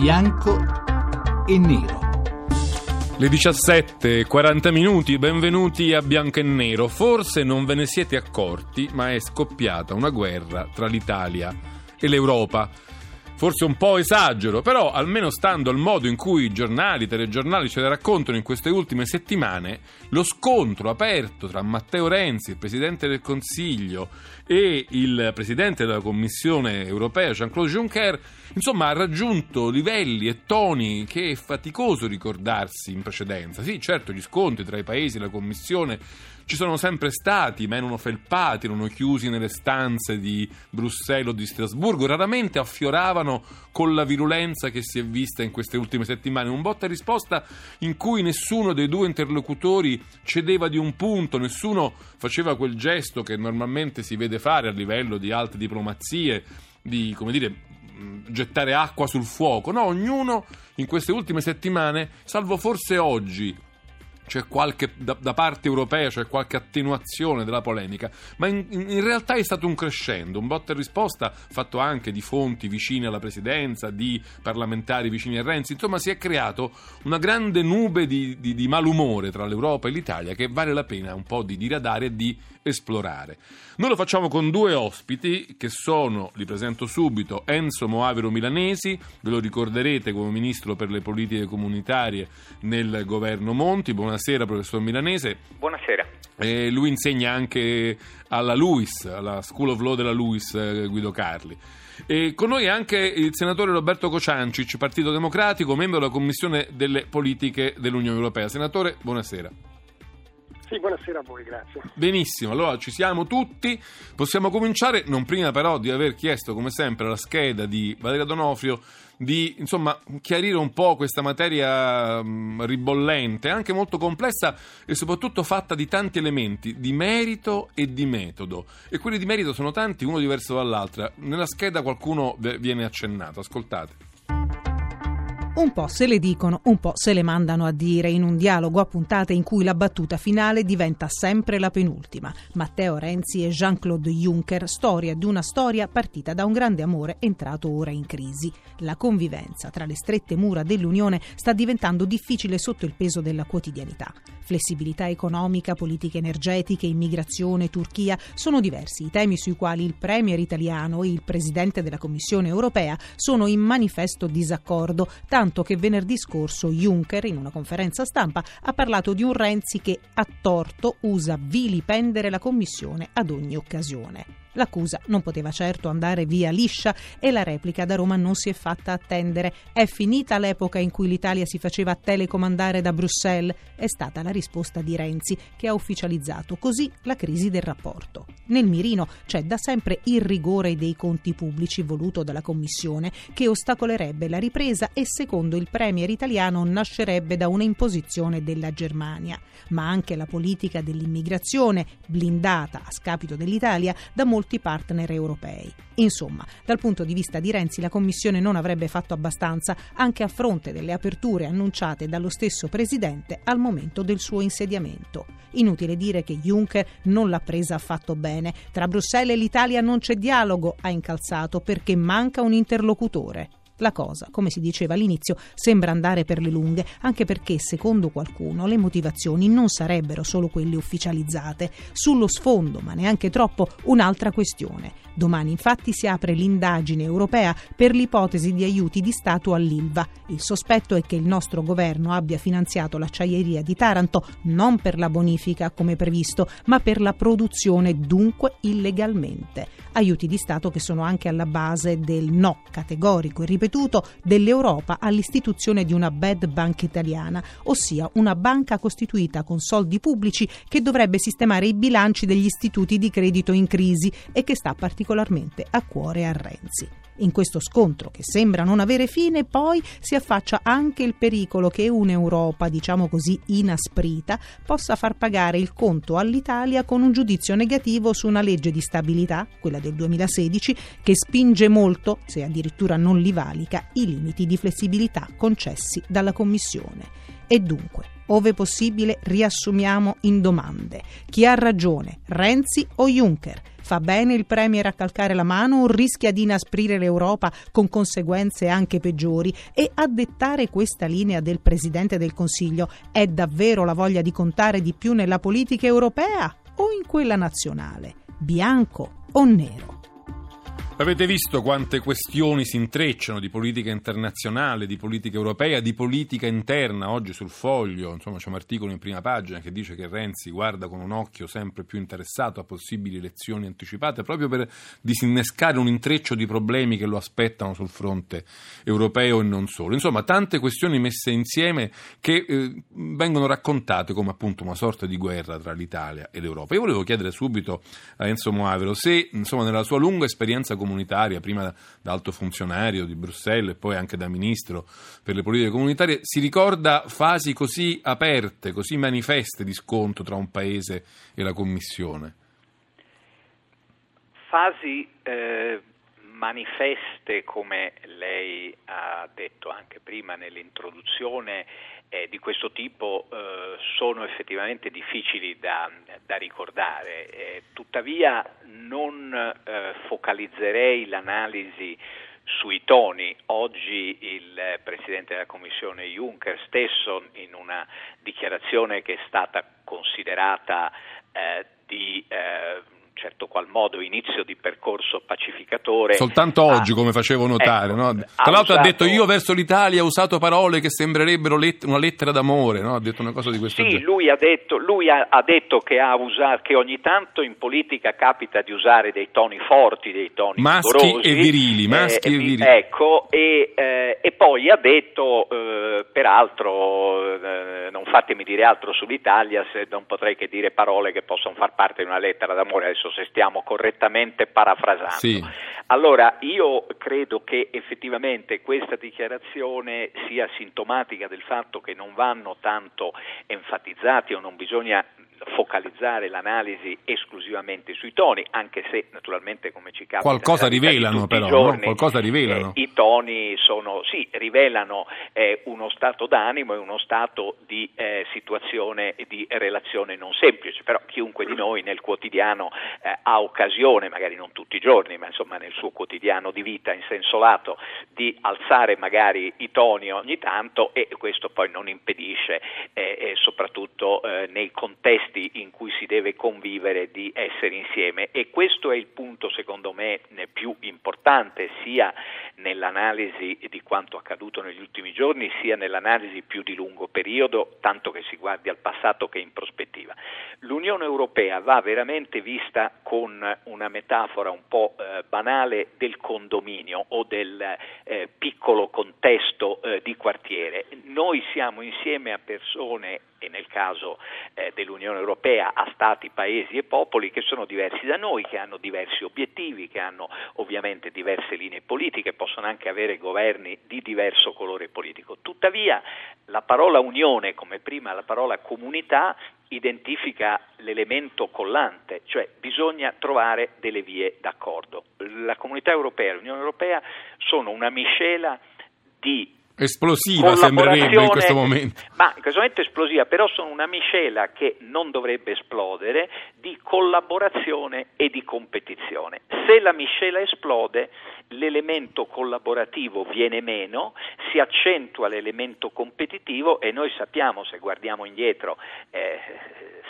bianco e nero. Le 17.40 minuti, benvenuti a Bianco e Nero. Forse non ve ne siete accorti, ma è scoppiata una guerra tra l'Italia e l'Europa. Forse un po' esagero, però almeno stando al modo in cui i giornali, i telegiornali ce le raccontano in queste ultime settimane, lo scontro aperto tra Matteo Renzi, il Presidente del Consiglio, e il Presidente della Commissione europea, Jean-Claude Juncker, insomma ha raggiunto livelli e toni che è faticoso ricordarsi in precedenza. Sì, certo, gli scontri tra i paesi e la Commissione ci sono sempre stati, ma erano felpati, erano chiusi nelle stanze di Bruxelles o di Strasburgo, raramente affioravano con la virulenza che si è vista in queste ultime settimane. Un botta e risposta in cui nessuno dei due interlocutori cedeva di un punto, nessuno faceva quel gesto che normalmente si vede fare a livello di alte diplomazie, di, come dire, gettare acqua sul fuoco. No, ognuno in queste ultime settimane, salvo forse oggi, c'è qualche, da, da, parte europea c'è qualche attenuazione della polemica, ma in, in, realtà è stato un crescendo, un botta e risposta fatto anche di fonti vicine alla presidenza, di parlamentari vicini a Renzi, insomma si è creato una grande nube di, di, di malumore tra l'Europa e l'Italia che vale la pena un po' di diradare e di esplorare. Noi lo facciamo con due ospiti che sono, li presento subito, Enzo Moavero Milanesi, ve lo ricorderete come ministro per le politiche comunitarie nel governo Monti. Buonasera professor Milanese. Buonasera. E lui insegna anche alla LUIS, alla School of Law della LUIS eh, Guido Carli. E con noi anche il senatore Roberto Cociancic, Partito Democratico, membro della Commissione delle Politiche dell'Unione Europea. Senatore, buonasera. Sì, buonasera a voi, grazie. Benissimo, allora ci siamo tutti. Possiamo cominciare, non prima però di aver chiesto, come sempre, la scheda di Valeria Donofrio di insomma, chiarire un po' questa materia mh, ribollente, anche molto complessa e soprattutto fatta di tanti elementi di merito e di metodo. E quelli di merito sono tanti, uno diverso dall'altro. Nella scheda qualcuno viene accennato, ascoltate. Un po' se le dicono, un po' se le mandano a dire in un dialogo a puntate in cui la battuta finale diventa sempre la penultima. Matteo Renzi e Jean-Claude Juncker, storia di una storia partita da un grande amore entrato ora in crisi. La convivenza tra le strette mura dell'Unione sta diventando difficile sotto il peso della quotidianità. Flessibilità economica, politiche energetiche, immigrazione, Turchia sono diversi i temi sui quali il premier italiano e il presidente della Commissione europea sono in manifesto disaccordo, tanto tanto che venerdì scorso Juncker, in una conferenza stampa, ha parlato di un Renzi che a torto usa vilipendere la Commissione ad ogni occasione. L'accusa non poteva certo andare via liscia e la replica da Roma non si è fatta attendere. È finita l'epoca in cui l'Italia si faceva telecomandare da Bruxelles, è stata la risposta di Renzi che ha ufficializzato così la crisi del rapporto. Nel mirino c'è da sempre il rigore dei conti pubblici voluto dalla Commissione che ostacolerebbe la ripresa e secondo il premier italiano nascerebbe da una imposizione della Germania, ma anche la politica dell'immigrazione blindata a scapito dell'Italia da molti molti partner europei. Insomma, dal punto di vista di Renzi la Commissione non avrebbe fatto abbastanza anche a fronte delle aperture annunciate dallo stesso Presidente al momento del suo insediamento. Inutile dire che Juncker non l'ha presa affatto bene. Tra Bruxelles e l'Italia non c'è dialogo, ha incalzato, perché manca un interlocutore. La cosa, come si diceva all'inizio, sembra andare per le lunghe, anche perché, secondo qualcuno, le motivazioni non sarebbero solo quelle ufficializzate. Sullo sfondo, ma neanche troppo, un'altra questione. Domani infatti si apre l'indagine europea per l'ipotesi di aiuti di Stato all'Ilva. Il sospetto è che il nostro governo abbia finanziato l'acciaieria di Taranto non per la bonifica come previsto, ma per la produzione, dunque illegalmente. Aiuti di Stato che sono anche alla base del no categorico e ripetuto dell'Europa all'istituzione di una bad bank italiana, ossia una banca costituita con soldi pubblici che dovrebbe sistemare i bilanci degli istituti di credito in crisi e che sta particolarmente a cuore a Renzi. In questo scontro, che sembra non avere fine, poi si affaccia anche il pericolo che un'Europa, diciamo così, inasprita, possa far pagare il conto all'Italia con un giudizio negativo su una legge di stabilità, quella del 2016, che spinge molto, se addirittura non li valica, i limiti di flessibilità concessi dalla Commissione. E dunque, ove possibile, riassumiamo in domande. Chi ha ragione, Renzi o Juncker? Fa bene il Premier a calcare la mano o rischia di inasprire l'Europa con conseguenze anche peggiori? E a dettare questa linea del Presidente del Consiglio è davvero la voglia di contare di più nella politica europea o in quella nazionale? Bianco o nero? Avete visto quante questioni si intrecciano di politica internazionale, di politica europea, di politica interna? Oggi sul foglio, insomma, c'è un articolo in prima pagina che dice che Renzi guarda con un occhio sempre più interessato a possibili elezioni anticipate proprio per disinnescare un intreccio di problemi che lo aspettano sul fronte europeo e non solo. Insomma, tante questioni messe insieme che eh, vengono raccontate come appunto una sorta di guerra tra l'Italia e l'Europa. Io volevo chiedere subito a Enzo Moavero se, insomma, nella sua lunga esperienza come comunitaria, prima da alto funzionario di Bruxelles e poi anche da ministro per le politiche comunitarie, si ricorda fasi così aperte, così manifeste di scontro tra un paese e la Commissione? Fasi eh, manifeste, come lei ha detto anche prima nell'introduzione, eh, di questo tipo eh, sono effettivamente difficili da, da ricordare, eh, tuttavia non eh, focalizzerei l'analisi sui toni. Oggi il Presidente della Commissione Juncker stesso in una dichiarazione che è stata considerata eh, di eh, certo qual modo inizio di percorso pacificatore. Soltanto ha, oggi, come facevo notare. Ecco, no? Tra l'altro usato, ha detto io verso l'Italia ho usato parole che sembrerebbero let- una lettera d'amore, no? ha detto una cosa di questo sì, genere. lui, ha detto, lui ha, ha detto che, ha usato, che, ogni tanto in politica capita di usare dei toni forti, dei toni maschi vigorosi, e virili, maschi eh, e virili. Ecco, e, eh, e poi ha detto, eh, peraltro, eh, non fatemi dire altro sull'Italia se non potrei che dire parole che possono far parte di una lettera d'amore, adesso se stiamo correttamente parafrasando. Sì. Allora, io credo che effettivamente questa dichiarazione sia sintomatica del fatto che non vanno tanto enfatizzati o non bisogna focalizzare l'analisi esclusivamente sui toni, anche se naturalmente come ci capita qualcosa rivelano però, giorni, no? qualcosa rivelano. Eh, i toni sono sì, rivelano eh, uno stato d'animo e uno stato di eh, situazione e di relazione non semplice, però chiunque di noi nel quotidiano eh, ha occasione, magari non tutti i giorni, ma insomma nel suo quotidiano di vita in senso lato di alzare magari i toni ogni tanto e questo poi non impedisce eh, soprattutto eh, nei contesti contesti in cui si deve convivere di essere insieme e questo è il punto secondo me più importante sia nell'analisi di quanto accaduto negli ultimi giorni sia nell'analisi più di lungo periodo, tanto che si guardi al passato che in prospettiva. L'Unione Europea va veramente vista con una metafora un po' eh, banale del condominio o del eh, piccolo contesto eh, di quartiere. Noi siamo insieme a persone e nel caso eh, dell'Unione Europea a Stati, Paesi e popoli che sono diversi da noi, che hanno diversi obiettivi, che hanno ovviamente diverse linee politiche, possono anche avere governi di diverso colore politico. Tuttavia la parola Unione, come prima la parola comunità, identifica l'elemento collante, cioè bisogna trovare delle vie d'accordo. La comunità europea e l'Unione Europea sono una miscela di Esplosiva sembrerebbe in questo momento. Ma in questo momento esplosiva, però sono una miscela che non dovrebbe esplodere di collaborazione e di competizione. Se la miscela esplode, l'elemento collaborativo viene meno, si accentua l'elemento competitivo e noi sappiamo, se guardiamo indietro, eh,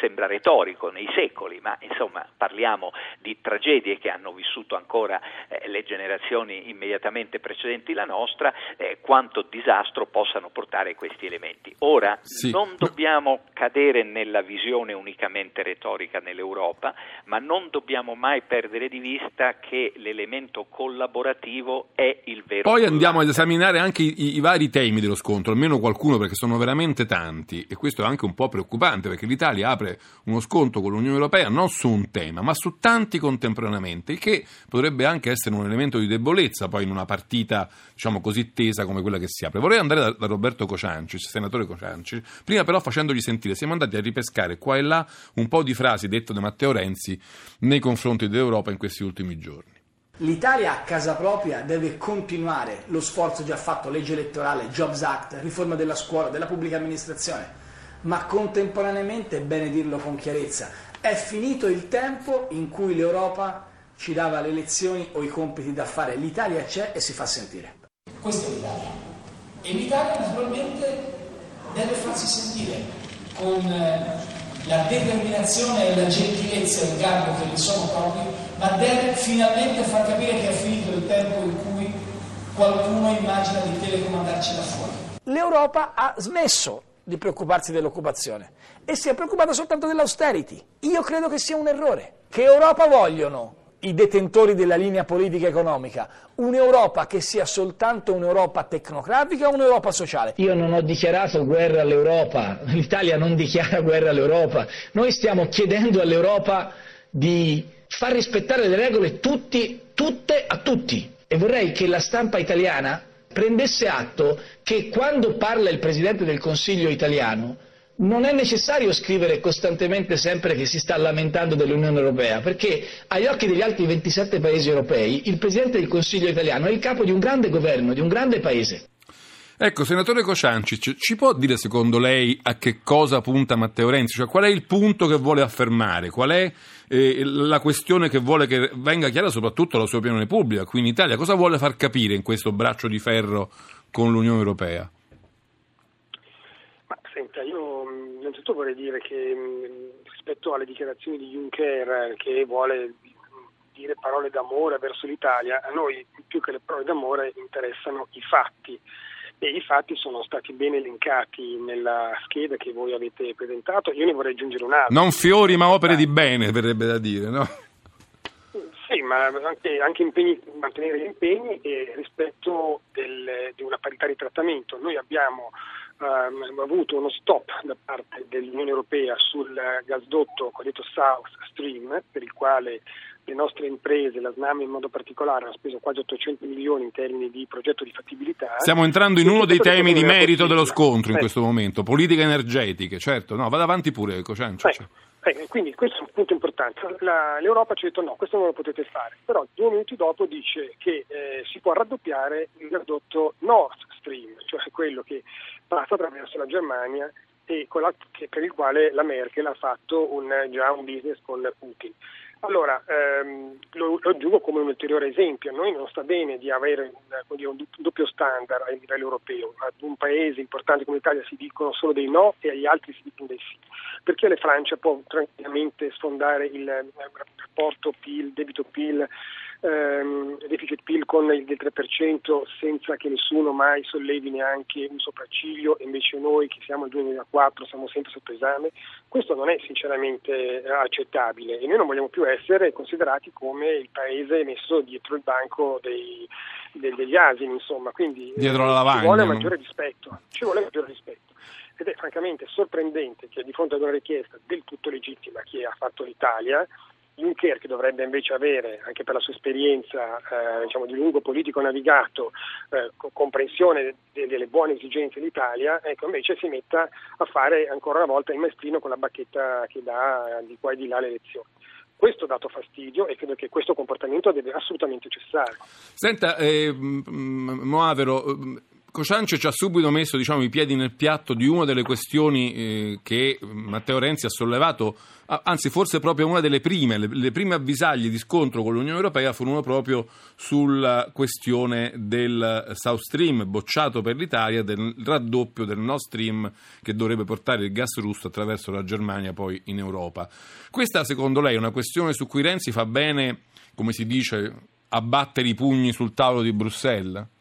sembra retorico nei secoli, ma insomma parliamo di tragedie che hanno vissuto ancora eh, le generazioni immediatamente precedenti la nostra, eh, quanto disastro possano portare questi elementi. Ora sì. non dobbiamo cadere nella visione unicamente retorica nell'Europa, ma non dobbiamo mai perdere di vista che l'elemento collaborativo è il vero. Poi andiamo ad esaminare anche i, i vari temi dello scontro, almeno qualcuno perché sono veramente tanti e questo è anche un po' preoccupante perché l'Italia apre apre uno scontro con l'Unione Europea non su un tema, ma su tanti contemporaneamente, il che potrebbe anche essere un elemento di debolezza poi in una partita diciamo così tesa come quella che si apre. Vorrei andare da, da Roberto Cociancis, senatore Cociancis, prima però facendogli sentire, siamo andati a ripescare qua e là un po' di frasi dette da Matteo Renzi nei confronti dell'Europa in questi ultimi giorni. L'Italia a casa propria deve continuare lo sforzo già fatto, legge elettorale, Jobs Act, riforma della scuola, della pubblica amministrazione ma contemporaneamente, è bene dirlo con chiarezza, È finito il tempo in cui l'Europa ci dava le lezioni o i compiti da fare. L'Italia c'è e si fa sentire. Questa è l'Italia. E l'Italia naturalmente deve farsi sentire con eh, la determinazione e la gentilezza e il garbo che gli sono propri, ma deve finalmente far capire che è finito il tempo in cui qualcuno immagina di telecomandarci da fuori. L'Europa ha smesso di preoccuparsi dell'occupazione e si è preoccupata soltanto dell'austerity. Io credo che sia un errore. Che Europa vogliono i detentori della linea politica economica, un'Europa che sia soltanto un'Europa tecnocratica o un'Europa sociale? Io non ho dichiarato guerra all'Europa, l'Italia non dichiara guerra all'Europa, noi stiamo chiedendo all'Europa di far rispettare le regole tutti, tutte a tutti. E vorrei che la stampa italiana prendesse atto che quando parla il Presidente del Consiglio italiano non è necessario scrivere costantemente sempre che si sta lamentando dell'Unione Europea, perché agli occhi degli altri 27 paesi europei il Presidente del Consiglio italiano è il capo di un grande governo, di un grande paese. Ecco, senatore Cociancic, ci può dire secondo lei a che cosa punta Matteo Renzi? Cioè, qual è il punto che vuole affermare? Qual è eh, la questione che vuole che venga chiara soprattutto alla sua opinione pubblica qui in Italia? Cosa vuole far capire in questo braccio di ferro con l'Unione Europea? Senta, io innanzitutto vorrei dire che rispetto alle dichiarazioni di Juncker che vuole dire parole d'amore verso l'Italia, a noi più che le parole d'amore interessano i fatti e i fatti sono stati ben elencati nella scheda che voi avete presentato. Io ne vorrei aggiungere un altro. Non fiori ma opere di bene, verrebbe da dire, no? Sì, ma anche, anche impegni, mantenere gli impegni e rispetto del, di una parità di trattamento. Noi abbiamo ehm, avuto uno stop da parte dell'Unione Europea sul gasdotto cosiddetto South Stream, per il quale le nostre imprese, la SNAM in modo particolare, hanno speso quasi 800 milioni in termini di progetto di fattibilità. Stiamo entrando in uno dei temi di merito dello scontro in questo momento, politiche energetiche, certo, no, vada avanti pure Cocencio. Eh, eh, quindi questo è un punto importante. La, L'Europa ci ha detto no, questo non lo potete fare, però due minuti dopo dice che eh, si può raddoppiare il gasdotto Nord Stream, cioè quello che passa attraverso la Germania e la, per il quale la Merkel ha fatto un, già un business con Putin. Allora, ehm, lo, lo, aggiungo come un ulteriore esempio, a noi non sta bene di avere un, dire, un doppio standard a livello europeo, ad un paese importante come l'Italia si dicono solo dei no e agli altri si dicono dei sì, perché la Francia può tranquillamente sfondare il, il rapporto PIL, debito PIL ehm, deficit PIL con il del 3% senza che nessuno mai sollevi neanche un sopracciglio, invece noi che siamo al 2004 siamo sempre sotto esame, questo non è sinceramente eh, accettabile e noi non vogliamo più essere considerati come il paese messo dietro il banco dei, de, degli asini, insomma, quindi dietro la lavagna, ci vuole maggiore rispetto, ci vuole maggiore rispetto. Ed è francamente sorprendente che di fronte ad una richiesta del tutto legittima che ha fatto l'Italia Juncker, che dovrebbe invece avere, anche per la sua esperienza eh, diciamo, di lungo politico navigato, eh, comprensione de- delle buone esigenze dell'Italia, ecco, invece si metta a fare ancora una volta il maestrino con la bacchetta che dà di qua e di là le elezioni. Questo ha dato fastidio e credo che questo comportamento deve assolutamente cessare. Senta, eh, Moavero, Cociancio ci ha subito messo diciamo, i piedi nel piatto di una delle questioni eh, che Matteo Renzi ha sollevato, anzi forse proprio una delle prime, le, le, prime avvisaglie di scontro con l'Unione Europea furono proprio sulla questione del South Stream, bocciato per l'Italia, del raddoppio del Nord Stream che dovrebbe portare il gas russo attraverso la Germania poi in Europa. Questa secondo lei è una questione su cui Renzi fa bene, come si dice, a battere i pugni sul tavolo di Bruxelles?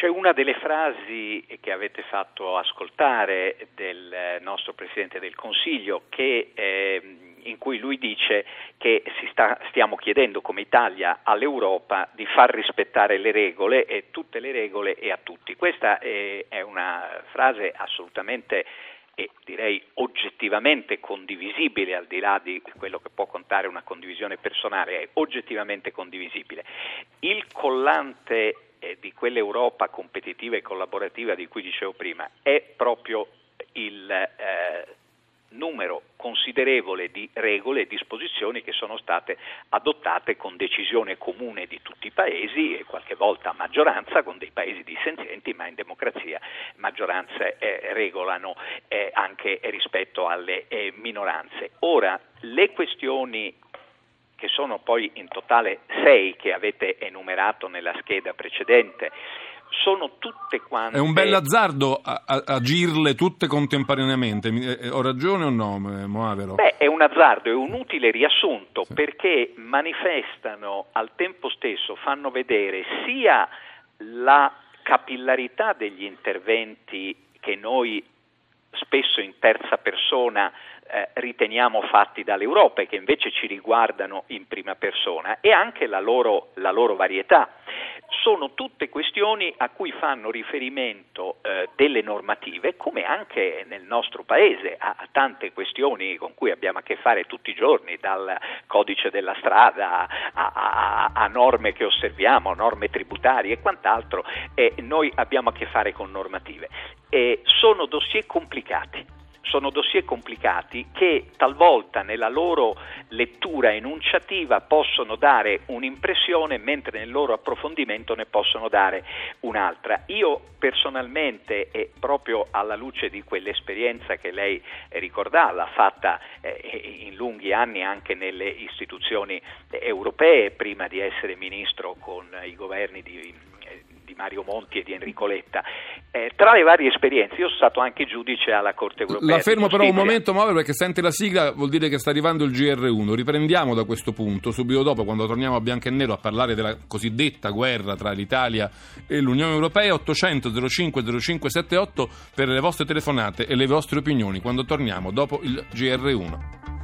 C'è una delle frasi che avete fatto ascoltare del nostro Presidente del Consiglio che, eh, in cui lui dice che sta, stiamo chiedendo come Italia all'Europa di far rispettare le regole e tutte le regole e a tutti. Questa è, è una frase assolutamente e direi oggettivamente condivisibile, al di là di quello che può contare una condivisione personale, è oggettivamente condivisibile. Il collante di quell'Europa competitiva e collaborativa di cui dicevo prima è proprio il eh, numero considerevole di regole e disposizioni che sono state adottate con decisione comune di tutti i paesi e qualche volta a maggioranza con dei paesi dissenzienti, ma in democrazia maggioranze eh, regolano eh, anche rispetto alle eh, minoranze. Ora, le questioni che sono poi in totale sei che avete enumerato nella scheda precedente, sono tutte quante... È un bel azzardo agirle tutte contemporaneamente, eh, ho ragione o no, Moavero? Beh, è un azzardo, è un utile riassunto sì. perché manifestano al tempo stesso, fanno vedere sia la capillarità degli interventi che noi spesso in terza persona eh, riteniamo fatti dall'Europa e che invece ci riguardano in prima persona e anche la loro, la loro varietà. Sono tutte questioni a cui fanno riferimento eh, delle normative, come anche nel nostro Paese, a, a, tante questioni con cui abbiamo a che fare tutti i giorni, dal codice della strada a, a, a norme che osserviamo, norme tributarie e quant'altro, e noi abbiamo a che fare con normative. Sono dossier complicati sono dossier complicati che talvolta nella loro lettura enunciativa possono dare un'impressione mentre nel loro approfondimento ne possono dare un'altra. Io personalmente e proprio alla luce di quell'esperienza che lei ricordava, fatta eh, in lunghi anni anche nelle istituzioni europee prima di essere ministro con i governi di di Mario Monti e di Enrico Letta. Eh, tra le varie esperienze, io sono stato anche giudice alla Corte Europea. La fermo però un momento, Mauro, perché sente la sigla, vuol dire che sta arrivando il GR1. Riprendiamo da questo punto, subito dopo, quando torniamo a bianco e nero a parlare della cosiddetta guerra tra l'Italia e l'Unione Europea. 800 05 0578 per le vostre telefonate e le vostre opinioni quando torniamo dopo il GR1.